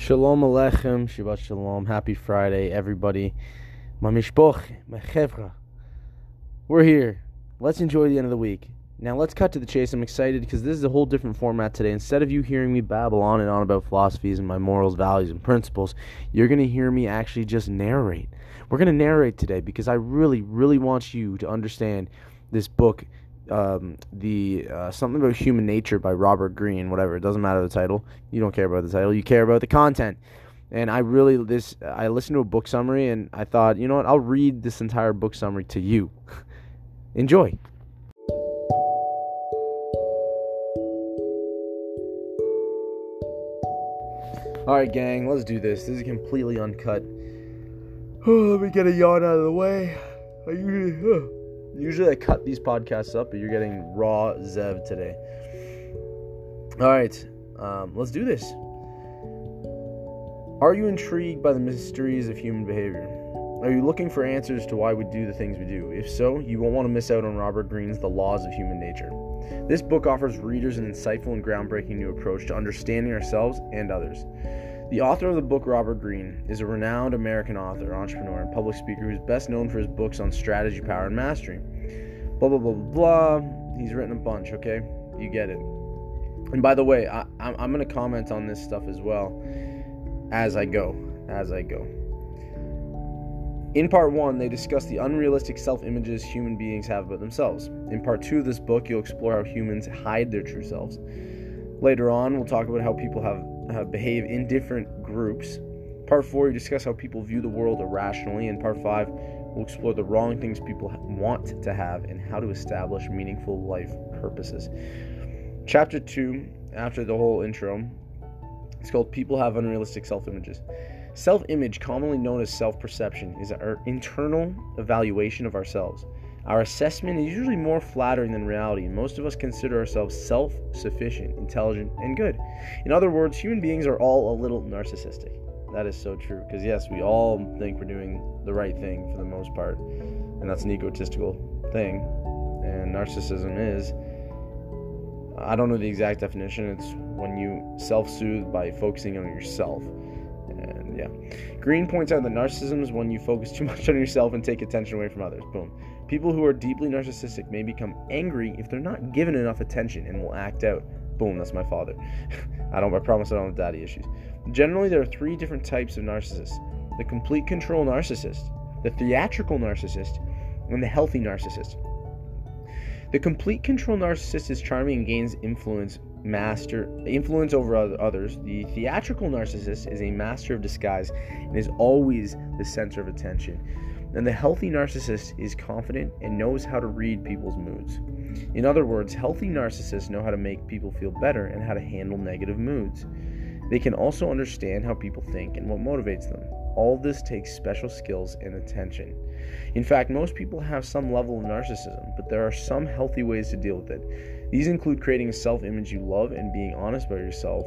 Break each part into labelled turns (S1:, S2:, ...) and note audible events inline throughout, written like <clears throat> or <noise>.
S1: Shalom Aleichem, Shabbat Shalom, Happy Friday, everybody. My mishpoch, my. We're here. Let's enjoy the end of the week. Now let's cut to the chase. I'm excited because this is a whole different format today. Instead of you hearing me babble on and on about philosophies and my morals, values, and principles, you're going to hear me actually just narrate. We're going to narrate today because I really, really want you to understand this book um, the uh, something about human nature by Robert Greene, whatever. It doesn't matter the title. You don't care about the title. You care about the content. And I really this I listened to a book summary and I thought, you know what? I'll read this entire book summary to you. <laughs> Enjoy. All right, gang, let's do this. This is completely uncut. <sighs> let me get a yawn out of the way. I usually. Usually I cut these podcasts up, but you're getting raw Zev today. All right, um, let's do this. Are you intrigued by the mysteries of human behavior? Are you looking for answers to why we do the things we do? If so, you won't want to miss out on Robert Greene's The Laws of Human Nature. This book offers readers an insightful and groundbreaking new approach to understanding ourselves and others. The author of the book, Robert Greene, is a renowned American author, entrepreneur, and public speaker who is best known for his books on strategy, power, and mastery. Blah, blah, blah, blah, blah. He's written a bunch, okay? You get it. And by the way, I, I'm, I'm going to comment on this stuff as well as I go. As I go. In part one, they discuss the unrealistic self images human beings have about themselves. In part two of this book, you'll explore how humans hide their true selves. Later on, we'll talk about how people have uh, behave in different groups. Part 4, we discuss how people view the world irrationally. And part 5, we'll explore the wrong things people want to have and how to establish meaningful life purposes. Chapter 2, after the whole intro, it's called People Have Unrealistic Self Images. Self image, commonly known as self perception, is our internal evaluation of ourselves. Our assessment is usually more flattering than reality, and most of us consider ourselves self sufficient, intelligent, and good. In other words, human beings are all a little narcissistic. That is so true, because yes, we all think we're doing the right thing for the most part, and that's an egotistical thing. And narcissism is, I don't know the exact definition, it's when you self soothe by focusing on yourself. And yeah. Greene points out that narcissism is when you focus too <laughs> much on yourself and take attention away from others. Boom. People who are deeply narcissistic may become angry if they're not given enough attention and will act out. Boom, that's my father. <laughs> I don't I promise I don't have daddy issues. Generally there are three different types of narcissists. The complete control narcissist, the theatrical narcissist, and the healthy narcissist. The complete control narcissist is charming and gains influence master influence over others. The theatrical narcissist is a master of disguise and is always the center of attention. And the healthy narcissist is confident and knows how to read people's moods. In other words, healthy narcissists know how to make people feel better and how to handle negative moods. They can also understand how people think and what motivates them. All this takes special skills and attention. In fact, most people have some level of narcissism, but there are some healthy ways to deal with it. These include creating a self image you love and being honest about yourself.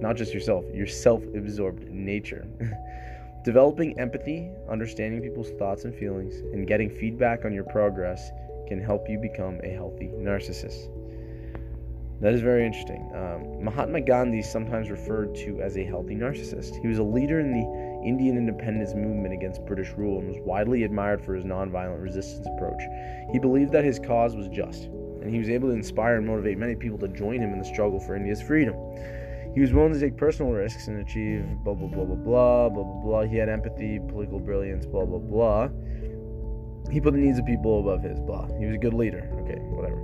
S1: Not just yourself, your self absorbed nature. <laughs> Developing empathy, understanding people's thoughts and feelings, and getting feedback on your progress can help you become a healthy narcissist. That is very interesting. Um, Mahatma Gandhi is sometimes referred to as a healthy narcissist. He was a leader in the Indian independence movement against British rule and was widely admired for his nonviolent resistance approach. He believed that his cause was just, and he was able to inspire and motivate many people to join him in the struggle for India's freedom. He was willing to take personal risks and achieve blah blah blah blah blah blah blah blah. He had empathy, political brilliance, blah blah blah. He put the needs of people above his blah. He was a good leader. Okay, whatever.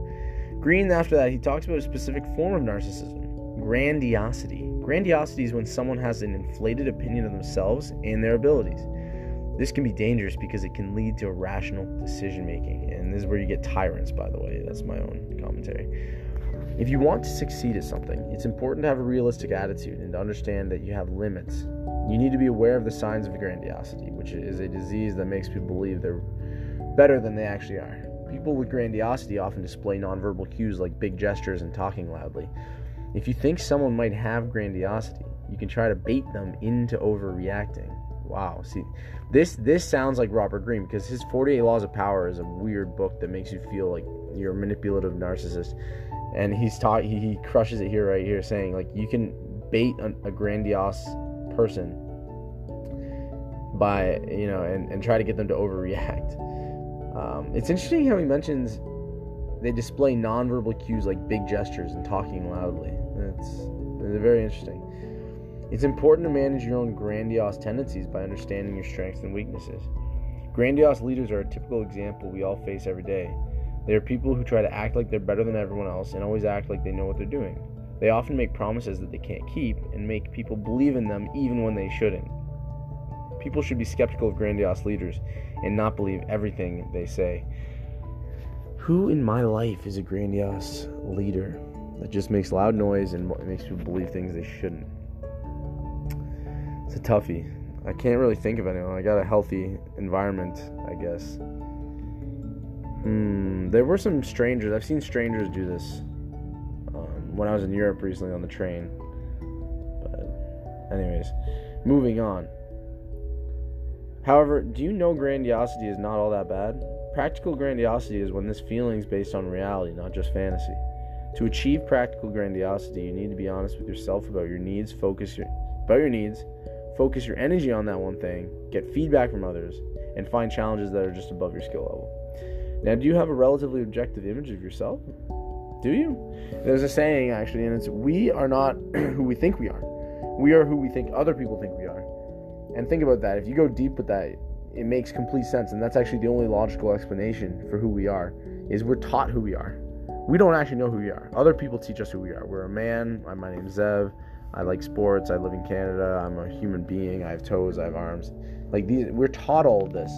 S1: Greene after that, he talks about a specific form of narcissism grandiosity. Grandiosity is when someone has an inflated opinion of themselves and their abilities. This can be dangerous because it can lead to irrational decision making. And this is where you get tyrants, by the way. That's my own commentary. If you want to succeed at something, it's important to have a realistic attitude and to understand that you have limits. You need to be aware of the signs of grandiosity, which is a disease that makes people believe they're better than they actually are. People with grandiosity often display nonverbal cues like big gestures and talking loudly. If you think someone might have grandiosity, you can try to bait them into overreacting. Wow, see, this this sounds like Robert Greene because his 48 Laws of Power is a weird book that makes you feel like you're a manipulative narcissist and he's taught he, he crushes it here right here saying like you can bait a, grandiose person by you know and, and try to get them to overreact. Um, it's interesting how he mentions they display nonverbal cues like big gestures and talking loudly. It's, it's very interesting. It's important to manage your own grandiose tendencies by understanding your strengths and weaknesses. Grandiose leaders are a typical example we all face every day they are people who try to act like they're better than everyone else and always act like they know what they're doing they often make promises that they can't keep and make people believe in them even when they shouldn't. People should be skeptical of grandiose leaders and not believe everything they say. Who in my life is a grandiose leader that just makes loud noise and makes people believe things they shouldn't? It's a toughie. I can't really think of anyone. I got a healthy environment, I guess. Hmm, there were some strangers. I've seen strangers do this when I was in Europe recently on the train. But, anyways, moving on. However, do you know grandiosity is not all that bad? Practical grandiosity is when this feeling is based on reality, not just fantasy. To achieve practical grandiosity, you need to be honest with yourself about your needs, focus your about your needs, focus your energy on that one thing, get feedback from others, and find challenges that are just above your skill level. Now, do you have a relatively objective image of yourself? Do you? There's a saying actually, and it's we are not <clears throat> who we think we are. We are who we think other people think we are. And think about that. If you go deep with that, it makes complete sense. And that's actually the only logical explanation for who we are. Is we're taught who we are. We don't actually know who we are. Other people teach us who we are. We're a man. My name's Zev. I like sports. I live in Canada. I'm a human being. I have toes. I have arms. Like these, we're taught all of this.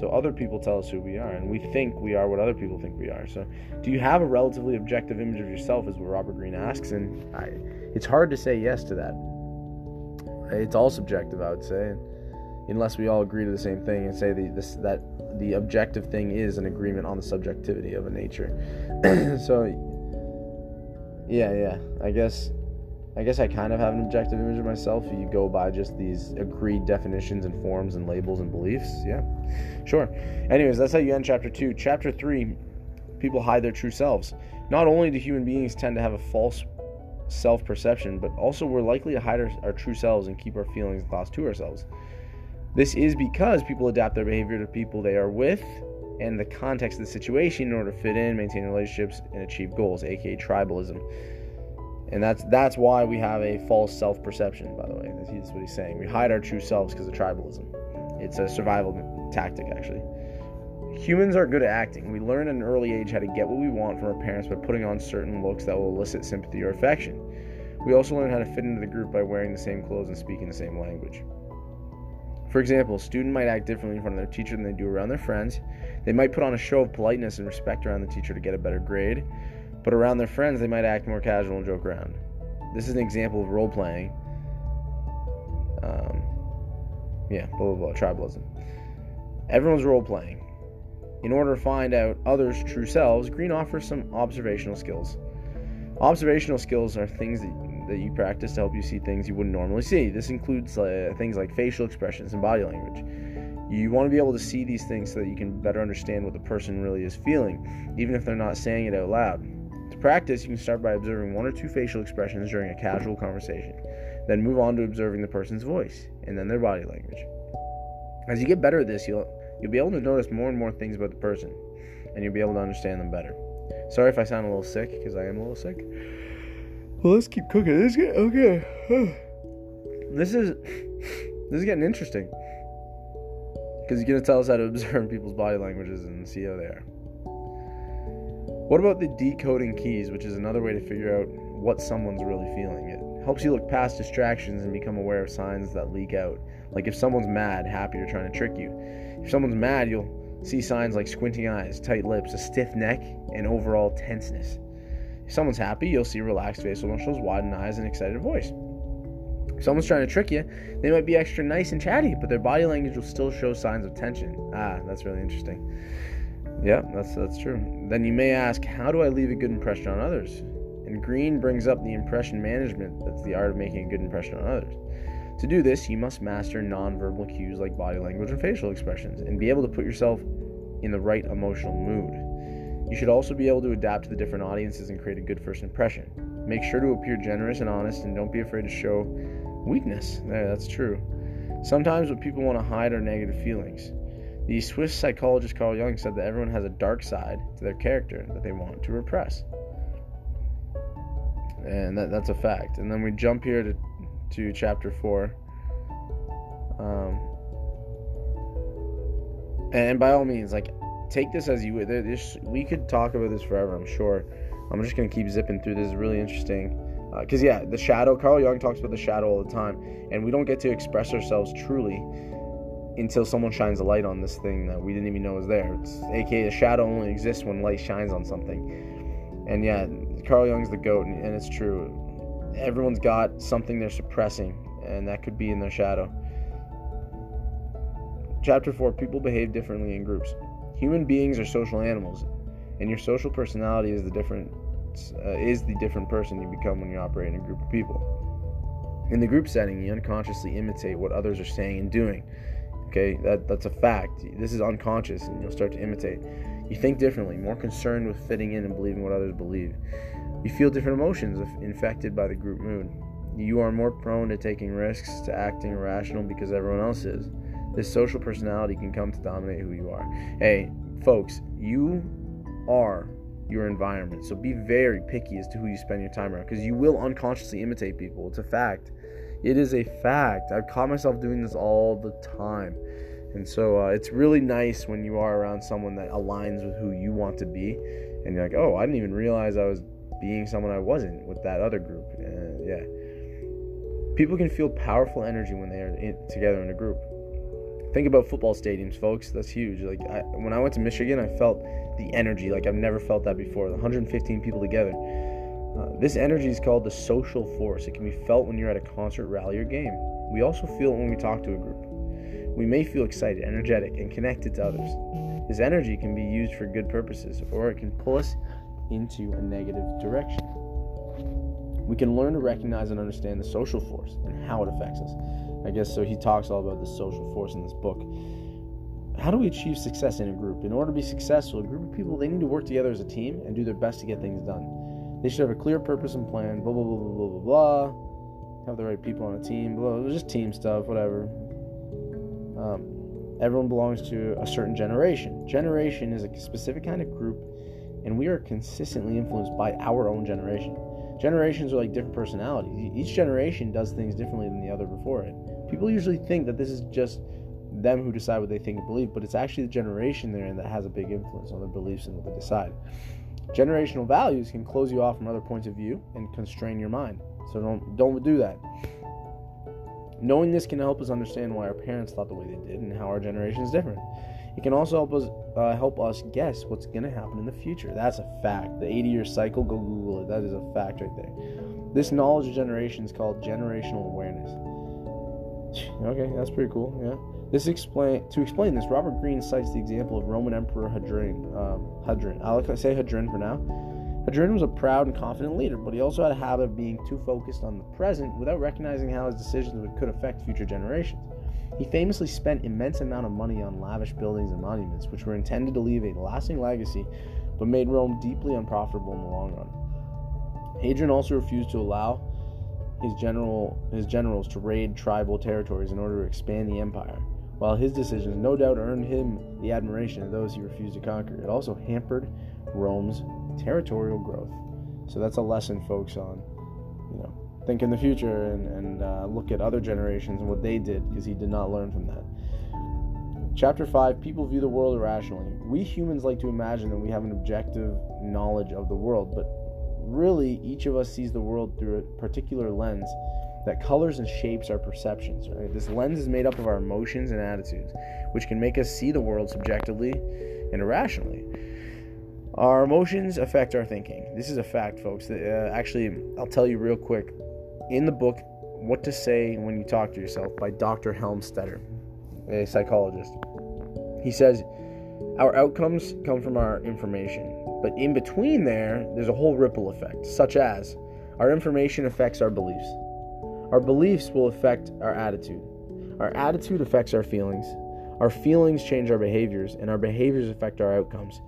S1: So other people tell us who we are, and we think we are what other people think we are. So, do you have a relatively objective image of yourself? Is what Robert Greene asks, and I, it's hard to say yes to that. It's all subjective, I would say, unless we all agree to the same thing and say the, this, that the objective thing is an agreement on the subjectivity of a nature. <clears throat> so, yeah, yeah, I guess I guess I kind of have an objective image of myself. You go by just these agreed definitions and forms and labels and beliefs. Yeah, sure. Anyways, that's how you end chapter two. Chapter three, people hide their true selves. Not only do human beings tend to have a false self perception, but also we're likely to hide our, our true selves and keep our feelings and thoughts to ourselves. This is because people adapt their behavior to people they are with and the context of the situation in order to fit in, maintain relationships, and achieve goals, aka tribalism and that's that's why we have a false self-perception by the way. That's what he's saying. We hide our true selves because of tribalism. It's a survival tactic actually. Humans are good at acting. We learn at an early age how to get what we want from our parents by putting on certain looks that will elicit sympathy or affection. We also learn how to fit into the group by wearing the same clothes and speaking the same language. For example, a student might act differently in front of their teacher than they do around their friends. They might put on a show of politeness and respect around the teacher to get a better grade but around their friends, they might act more casual and joke around. This is an example of role playing. Um, yeah, blah, blah, blah, tribalism. Everyone's role playing. In order to find out others' true selves, Greene offers some observational skills. Observational skills are things that, that you practice to help you see things you wouldn't normally see. This includes uh, things like facial expressions and body language. You want to be able to see these things so that you can better understand what the person really is feeling, even if they're not saying it out loud practice, you can start by observing one or two facial expressions during a casual conversation, then move on to observing the person's voice and then their body language. As you get better at this, you'll you'll be able to notice more and more things about the person, and you'll be able to understand them better. Sorry if I sound a little sick, because I am a little sick. Well, let's keep cooking. This is good. Okay. <sighs> this is this is getting interesting because you're gonna tell us how to observe <laughs> people's body languages and see how they are. What about the decoding keys, which is another way to figure out what someone's really feeling? It helps you look past distractions and become aware of signs that leak out. Like if someone's mad, happy, or trying to trick you. If someone's mad, you'll see signs like squinting eyes, tight lips, a stiff neck, and overall tenseness. If someone's happy, you'll see relaxed facial muscles, widened eyes, and excited voice. If someone's trying to trick you, they might be extra nice and chatty, but their body language will still show signs of tension. Ah, that's really interesting. Yeah, that's that's true. Then you may ask, how do I leave a good impression on others? And Greene brings up the impression management. That's the art of making a good impression on others. To do this, you must master nonverbal cues like body language and facial expressions, and be able to put yourself in the right emotional mood. You should also be able to adapt to the different audiences and create a good first impression. Make sure to appear generous and honest, and don't be afraid to show Weakness. Yeah, that's true. Sometimes what people want to hide are negative feelings. The Swiss psychologist Carl Jung said that everyone has a dark side to their character that they want to repress. And that, that's a fact. And then we jump here to, to chapter 4. Um, and by all means, like, take this as you would. This, we could talk about this forever, I'm sure. I'm just going to keep zipping through. This is really interesting. Because, uh, yeah, the shadow, Carl Jung talks about the shadow all the time. And we don't get to express ourselves truly until someone shines a light on this thing that we didn't even know was there. It's aka the shadow only exists when light shines on something. And yeah, Carl Jung's the goat, and, and it's true. Everyone's got something they're suppressing, and that could be in their shadow. Chapter 4 People behave differently in groups. Human beings are social animals, and your social personality is the different uh, is the different person you become when you operate in a group of people. In the group setting, you unconsciously imitate what others are saying and doing. Okay, that, that's a fact. This is unconscious, and you'll start to imitate. You think differently, more concerned with fitting in and believing what others believe. You feel different emotions if infected by the group mood. You are more prone to taking risks, to acting irrational because everyone else is. This social personality can come to dominate who you are. Hey, folks, you are your environment. So be very picky as to who you spend your time around because you will unconsciously imitate people. It's a fact. It is a fact. I've caught myself doing this all the time. And so uh, it's really nice when you are around someone that aligns with who you want to be. And you're like, oh, I didn't even realize I was being someone I wasn't with that other group. Uh, yeah. People can feel powerful energy when they are in, together in a group. Think about football stadiums, folks. That's huge. Like I, when I went to Michigan, I felt the energy like I've never felt that before. 115 people together. Uh, this energy is called the social force. It can be felt when you're at a concert, rally, or game. We also feel it when we talk to a group. We may feel excited, energetic, and connected to others. This energy can be used for good purposes, or it can pull us into a negative direction. We can learn to recognize and understand the social force and how it affects us. I guess so. He talks all about the social force in this book. How do we achieve success in a group? In order to be successful, a group of people they need to work together as a team and do their best to get things done. They should have a clear purpose and plan. Blah blah blah blah blah blah blah. Have the right people on a team. Blah, just team stuff. Whatever. Um, everyone belongs to a certain generation. Generation is a specific kind of group, and we are consistently influenced by our own generation. Generations are like different personalities. Each generation does things differently than the other before it. People usually think that this is just them who decide what they think and believe, but it's actually the generation they're in that has a big influence on their beliefs and what they decide. Generational values can close you off from other points of view and constrain your mind. So don't don't do that. Knowing this can help us understand why our parents thought the way they did and how our generation is different. It can also help us uh, help us guess what's going to happen in the future. That's a fact. The 80-year cycle, go Google it. That is a fact right there. This knowledge of generation is called generational awareness. <laughs> Okay, that's pretty cool. Yeah. This explain to explain this, Robert Greene cites the example of Roman Emperor Hadrian. Um, Hadrian. I'll say Hadrian for now. Hadrian was a proud and confident leader, but he also had a habit of being too focused on the present without recognizing how his decisions could affect future generations. He famously spent immense amount of money on lavish buildings and monuments, which were intended to leave a lasting legacy, but made Rome deeply unprofitable in the long run. Hadrian also refused to allow his general his generals to raid tribal territories in order to expand the empire. While his decisions no doubt earned him the admiration of those he refused to conquer, it also hampered Rome's territorial growth. So that's a lesson, folks, on you know think in the future and, and uh, look at other generations and what they did because he did not learn from that. Chapter 5 People view the world irrationally. We humans like to imagine that we have an objective knowledge of the world, but really each of us sees the world through a particular lens that colors and shapes our perceptions. Right? This lens is made up of our emotions and attitudes, which can make us see the world subjectively and irrationally. Our emotions affect our thinking. This is a fact, folks. Uh, actually, I'll tell you real quick. In the book, What to Say When You Talk to Yourself by Dr. Helmstetter, a psychologist, he says, Our outcomes come from our information, but in between there, there's a whole ripple effect, such as our information affects our beliefs. Our beliefs will affect our attitude. Our attitude affects our feelings. Our feelings change our behaviors, and our behaviors affect our outcomes.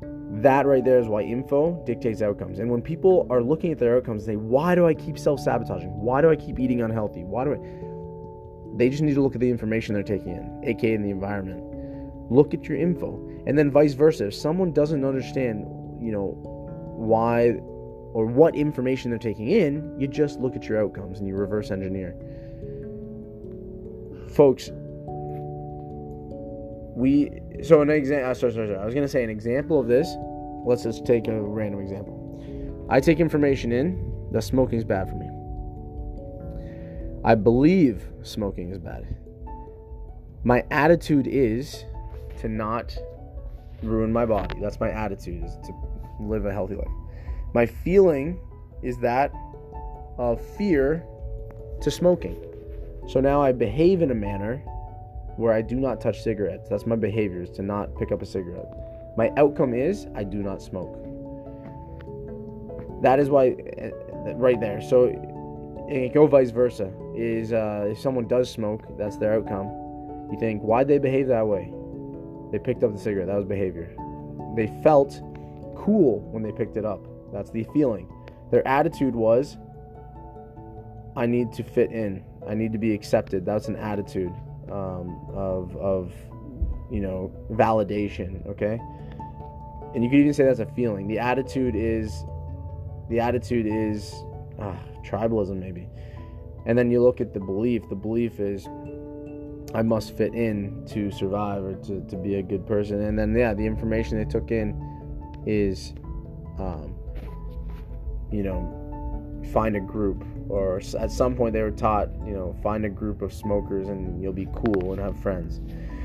S1: That right there is why info dictates outcomes. And when people are looking at their outcomes, they say, "Why do I keep self-sabotaging? Why do I keep eating unhealthy? Why do I?" They just need to look at the information they're taking in, aka in the environment. Look at your info, and then vice versa. If someone doesn't understand, you know, why or what information they're taking in, you just look at your outcomes and you reverse engineer. Folks, we so an example. Uh, sorry, sorry, sorry. I was gonna say an example of this. Let's just take a random example. I take information in that smoking is bad for me. I believe smoking is bad. My attitude is to not ruin my body. That's my attitude is to live a healthy life. My feeling is that of fear to smoking. So now I behave in a manner where I do not touch cigarettes. That's my behavior is to not pick up a cigarette. My outcome is I do not smoke. That is why, eh, right there. So it go vice versa. Is uh, if someone does smoke, that's their outcome. You think why'd they behave that way? They picked up the cigarette. That was behavior. They felt cool when they picked it up. That's the feeling. Their attitude was, I need to fit in. I need to be accepted. That's an attitude um, of of you know validation. Okay, and you could even say that's a feeling. The attitude is the attitude is ah, tribalism maybe, and then you look at the belief. The belief is I must fit in to survive or to, to be a good person. And then yeah, the information they took in is, um, you know, find a group or at some point they were taught you know find a group of smokers and you'll be cool and have friends.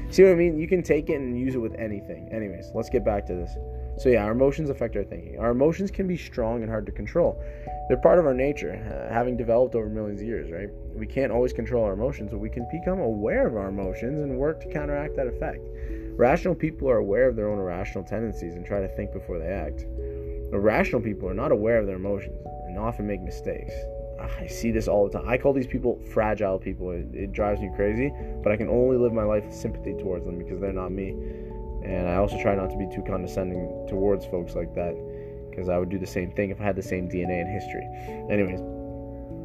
S1: See what i mean? You can take it and use it with anything. Anyways let's get back to this. So yeah our emotions affect our thinking. Our emotions can be strong and hard to control. They're part of our nature uh, having developed over millions of years right? We can't always control our emotions but we can become aware of our emotions and work to counteract that effect. Rational people are aware of their own irrational tendencies and try to think before they act irrational people are not aware of their emotions and often make mistakes ah, I see this all the time. I call these people fragile people. It, it, drives me crazy, but I can only live my life with sympathy towards them because they're not me. And I also try not to be too condescending towards folks like that because I would do the same thing if I had the same DNA and history. Anyways,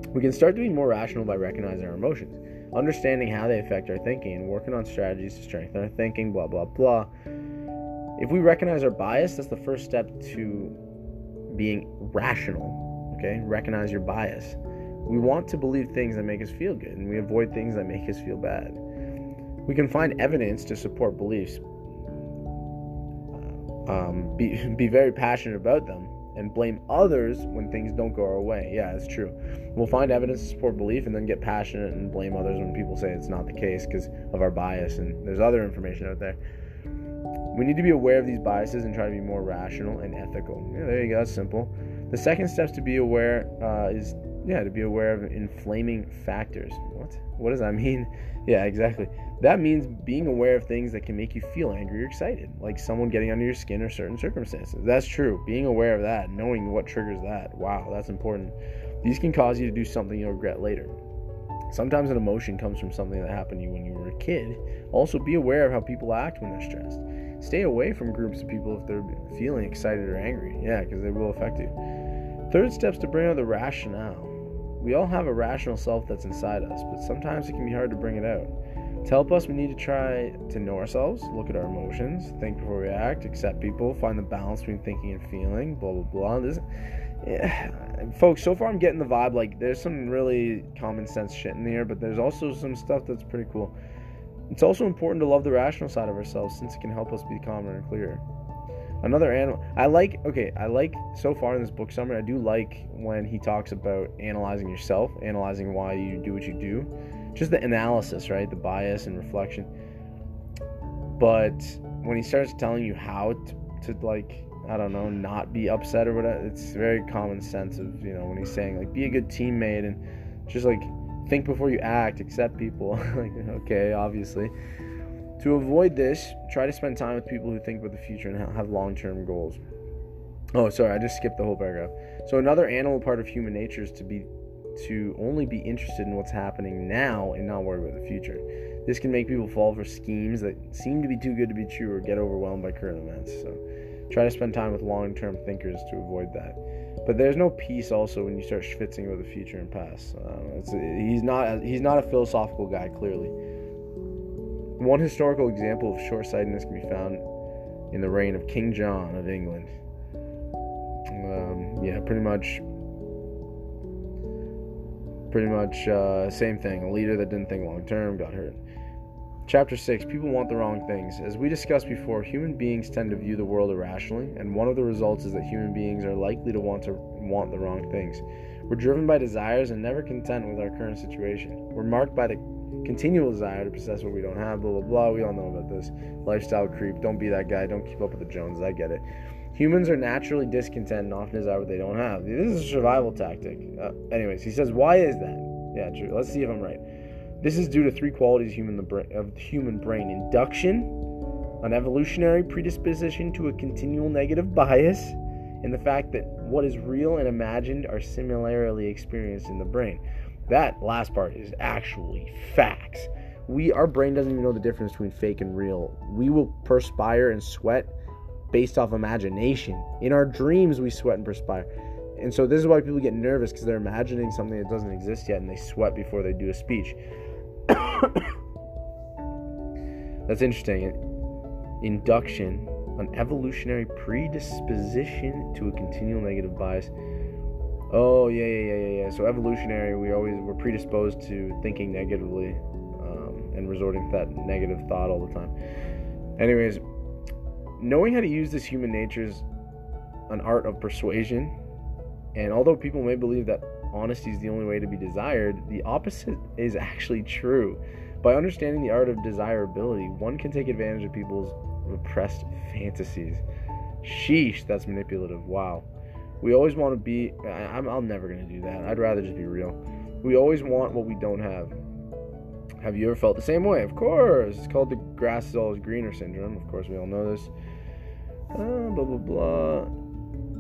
S1: we can start to be more rational by recognizing our emotions, understanding how they affect our thinking, and working on strategies to strengthen our thinking, blah, blah, blah. If we recognize our bias, that's the first step to being rational Okay? Recognize your bias. We want to believe things that make us feel good, and we avoid things that make us feel bad. We can find evidence to support beliefs, um, be, <laughs> be very passionate about them, and blame others when things don't go our way. Yeah, it's true. We'll find evidence to support belief and then get passionate and blame others when people say it's not the case because of our bias, and there's other information out there. We need to be aware of these biases and try to be more rational and ethical. Yeah, there you go. That's simple. The second step to be aware uh, is yeah to be aware of inflaming factors. What? What does that <laughs> mean? Yeah, exactly. That means being aware of things that can make you feel angry or excited, like someone getting under your skin or certain circumstances. That's true. Being aware of that, knowing what triggers that. Wow, that's important. These can cause you to do something you'll regret later. Sometimes an emotion comes from something that happened to you when you were a kid. Also, be aware of how people act when they're stressed. Stay away from groups of people if they're feeling excited or angry. Yeah, because they will affect you. Third steps to bring out the rationale. We all have a rational self that's inside us, but sometimes it can be hard to bring it out. To help us, we need to try to know ourselves, look at our emotions, think before we act, accept people, find the balance between thinking and feeling, blah blah blah. This, yeah. folks, so far I'm getting the vibe like there's some really common sense shit in here, but there's also some stuff that's pretty cool. It's also important to love the rational side of ourselves since it can help us be calmer and clearer. Another animal I like okay, I like so far in this book summary, I do like when he talks about analyzing yourself, analyzing why you do what you do. Just the analysis, right? The bias and reflection. But when he starts telling you how to, to like I don't know, not be upset or whatever. It's very common sense of, you know, when he's saying like be a good teammate and just like think before you act, accept people. <laughs> like okay, obviously. To avoid this, try to spend time with people who think about the future and have long-term goals. Oh, sorry, I just skipped the whole paragraph. So another animal part of human nature is to be to only be interested in what's happening now and not worry about the future. This can make people fall for schemes that seem to be too good to be true or get overwhelmed by current events. So Try to spend time with long term thinkers to avoid that. But there's no peace also when you start schwitzing about the future and past. Uh, he's not he's not a philosophical guy clearly. One historical example of short-sightedness can be found in the reign of King John of England. Um, yeah, pretty much, pretty much uh, same thing. A leader that didn't think long term got hurt. Chapter 6 People want the wrong things. As we discussed before, human beings tend to view the world irrationally, and one of the results is that human beings are likely to want to want the wrong things. We're driven by desires and never content with our current situation. We're marked by the continual desire to possess what we don't have, blah blah blah. We all know about this. Lifestyle creep. Don't be that guy. Don't keep up with the Joneses. I get it. Humans are naturally discontent and often desire what they don't have. This is a survival tactic. Uh, anyways, he says, why is that? Yeah, true. Let's see if I'm right. This is due to three qualities human of the human brain induction, an evolutionary predisposition to a continual negative bias, and the fact that what is real and imagined are similarly experienced in the brain. That last part is actually facts. We our brain doesn't even know the difference between fake and real. We will perspire and sweat based off imagination. In our dreams we sweat and perspire. And so this is why people get nervous because they're imagining something that doesn't exist yet and they sweat before they do a speech. <coughs> That's interesting. Induction, an evolutionary predisposition to a continual negative bias. Oh yeah, yeah, yeah, yeah, yeah. So evolutionary, we always we're predisposed to thinking negatively um, and resorting to that negative thought all the time. Anyways, knowing how to use this human nature is an art of persuasion. And although people may believe that honesty is the only way to be desired, the opposite is actually true. By understanding the art of desirability, one can take advantage of people's repressed fantasies. Sheesh, that's manipulative. Wow. We always want to be. I, am I'm never going to do that. I'd rather just be real. We always want what we don't have. Have you ever felt the same way? Of course. It's called the grass is always greener syndrome. Of course, we all know this. Uh, blah, blah, blah.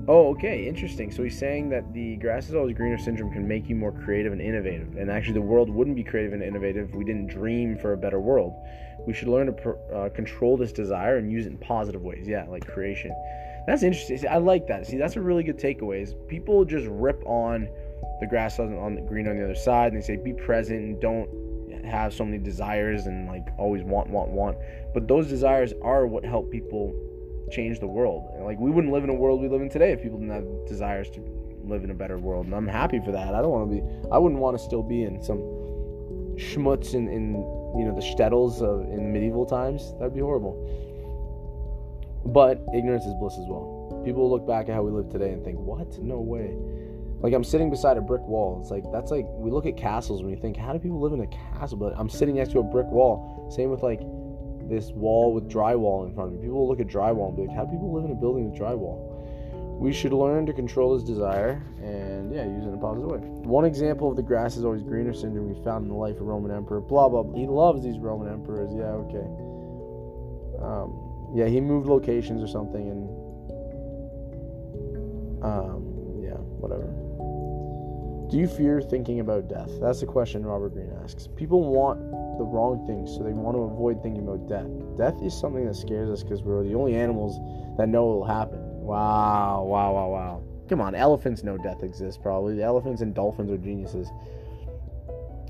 S1: Oh, okay, interesting. So he's saying that the grass is always greener syndrome can make you more creative and innovative. And actually, the world wouldn't be creative and innovative if we didn't dream for a better world. We should learn to uh, control this desire and use it in positive ways. Yeah, like creation. That's interesting. See, I like that. See, that's a really good takeaway. Is people just rip on the grass on the green on the other side, and they say be present and don't have so many desires and like always want, want, want. But those desires are what help people change the world. Like we wouldn't live in a world we live in today if people didn't have desires to live in a better world. And I'm happy for that. I don't want to be. I wouldn't want to still be in some schmutz in, in you know the shtetls of in medieval times. That'd be horrible. But ignorance is bliss as well. People look back at how we live today and think, "What? No way." Like I'm sitting beside a brick wall. It's like that's like we look at castles and we think, "How do people live in a castle?" But I'm sitting next to a brick wall. Same with like this wall with drywall in front of me. People look at drywall and be like, how do people live in a building with drywall? We should learn to control this desire and, yeah, use it in a positive way. One example of the grass is always greener syndrome we found in the life of Roman Emperor. Blah, blah, blah. He loves these Roman emperors. Yeah, okay. Um, yeah, he moved locations or something and, um, yeah, whatever. Do you fear thinking about death? That's the question Robert Greene asks. People want the wrong things, so they want to avoid thinking about death. Death is something that scares us because we're the only animals that know it will happen. Wow, wow, wow, wow. Come on, elephants know death exists, probably. The elephants and dolphins are geniuses.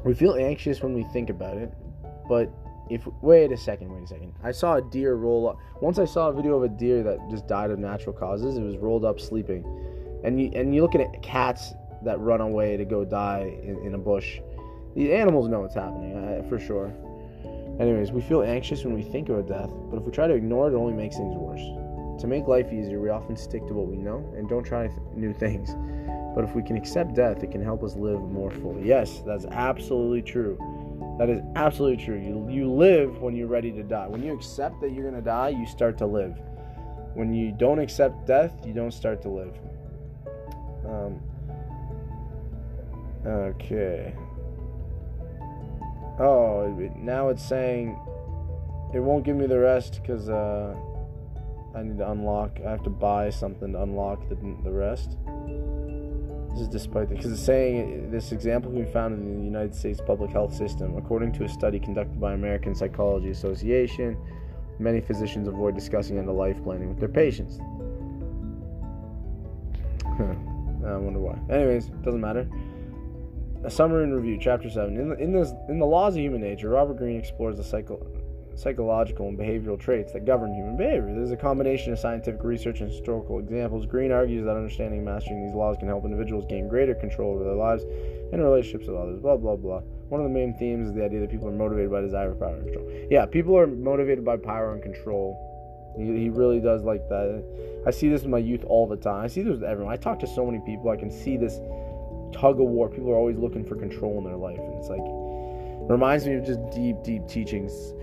S1: We feel anxious when we think about it, but if wait a second, wait a second. I saw a deer roll up. Once I saw a video of a deer that just died of natural causes. It was rolled up sleeping, and you and you look at cats that run away to go die in, in a bush the animals know what's happening, uh, for sure. Anyways, we feel anxious when we think about death, but if we try to ignore it, it only makes things worse. To make life easier, we often stick to what we know and don't try th- new things. But if we can accept death, it can help us live more fully. Yes, that's absolutely true. That is absolutely true. You, you live when you're ready to die. When you accept that you're going to die, you start to live. When you don't accept death, you don't start to live. Um, okay. Oh, now it's saying it won't give me the rest because uh, I need to unlock. I have to buy something to unlock the, the rest. This is despite because it's saying this example can be found in the United States public health system. According to a study conducted by American Psychology Association, many physicians avoid discussing end of life planning with their patients. <laughs> I wonder why. Anyways, doesn't matter. A summary and review, chapter seven. In the, in this in the laws of human nature, Robert Greene explores the cycle psychological and behavioral traits that govern human behavior. There's a combination of scientific research and historical examples. Greene argues that understanding and mastering these laws can help individuals gain greater control over their lives and relationships with others. Blah, blah, blah. One of the main themes is the idea that people are motivated by desire for power and control. Yeah, people are motivated by power and control. He, he really does like that. I see this in my youth all the time. I see this with everyone. I talk to so many people. I can see this tug of war. People are always looking for control in their life. And it's like, reminds me of just deep, deep teachings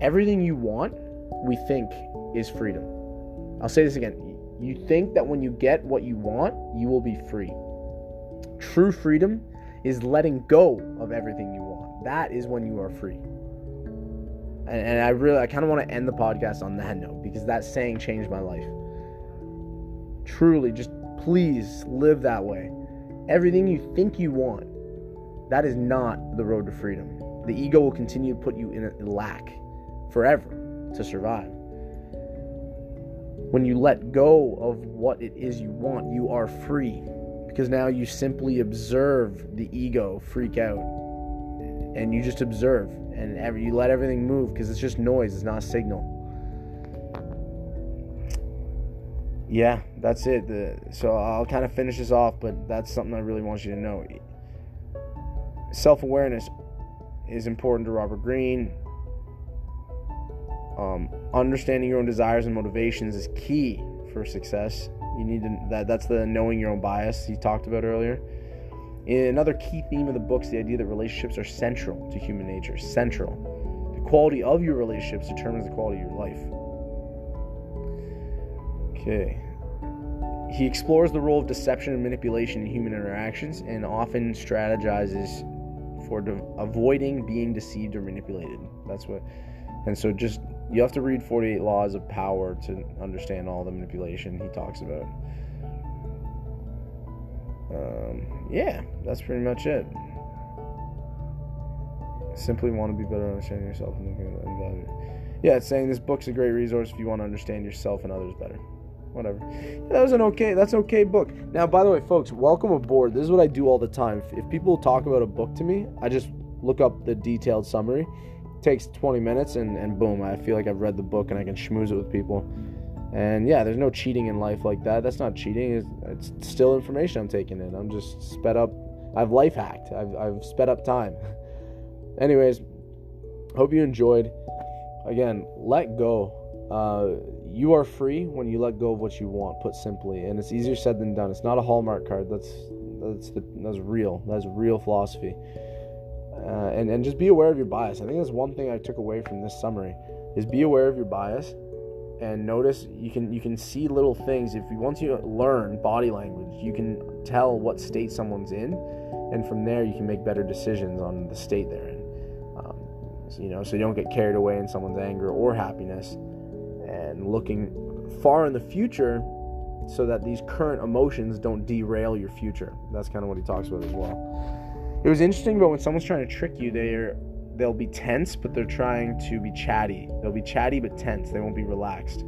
S1: everything you want, we think is freedom. I'll say this again. You think that when you get what you want, you will be free. True freedom is letting go of everything you want. That is when you are free. And, and I really, I kind of want to end the podcast on that note because that saying changed my life. Truly, just please live that way. Everything you think you want, that is not the road to freedom. The ego will continue to put you in a lack forever to survive. When you let go of what it is you want, you are free because now you simply observe the ego freak out and you just observe and every, you let everything move because it's just noise, it's not a signal. Yeah, that's it. The, so I'll kind of finish this off, but that's something I really want you to know. Self awareness is important to Robert Greene. Um, understanding your own desires and motivations is key for success. You need to that that's the knowing your own bias he talked about earlier. Another key theme of the book is the idea that relationships are central to human nature. Central. The quality of your relationships determines the quality of your life. Okay. He explores the role of deception and manipulation in human interactions and often strategizes for de- avoiding being deceived or manipulated. That's what. And so just you have to read 48 Laws of Power to understand all the manipulation he talks about. Um, yeah, that's pretty much it. Simply want to be better understanding yourself and value. Yeah, it's saying this book's a great resource if you want to understand yourself and others better. Whatever. That was an okay. That's an okay book. Now, by the way, folks, welcome aboard. This is what I do all the time. If, if people talk about a book to me, I just look up the detailed summary takes 20 minutes and, and boom, I feel like I've read the book and I can schmooze it with people. And yeah, there's no cheating in life like that. That's not cheating. It's, it's still information I'm taking in. I'm just sped up. I've life hacked. I've, I've sped up time. <laughs> Anyways, hope you enjoyed. Again, let go. Uh, you are free when you let go of what you want. Put simply, and it's easier said than done. It's not a hallmark card. That's that's the, that's real. That's real philosophy uh, and and just be aware of your bias. I think that's one thing I took away from this summary is be aware of your bias and notice you can you can see little things if you once you learn body language you can tell what state someone's in and from there you can make better decisions on the state they're in um, so, you know so you don't get carried away in someone's anger or happiness and looking far in the future so that these current emotions don't derail your future that's kind of what he talks about as well it was interesting, but when someone's trying to trick you, they're they'll be tense, but they're trying to be chatty. They'll be chatty but tense. They won't be relaxed.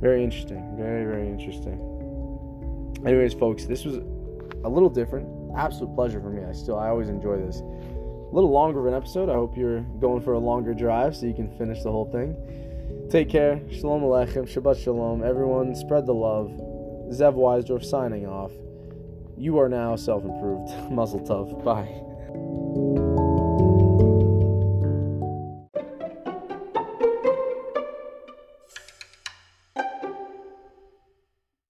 S1: Very interesting. Very very interesting. Anyways, folks, this was a little different. Absolute pleasure for me. I still I always enjoy this. A little longer of an episode. I hope you're going for a longer drive so you can finish the whole thing. Take care. Shalom Aleichem. Shabbat Shalom. Everyone, spread the love. Zev Weisdorf signing off. You are now self improved. <laughs> Mazel tov. Bye.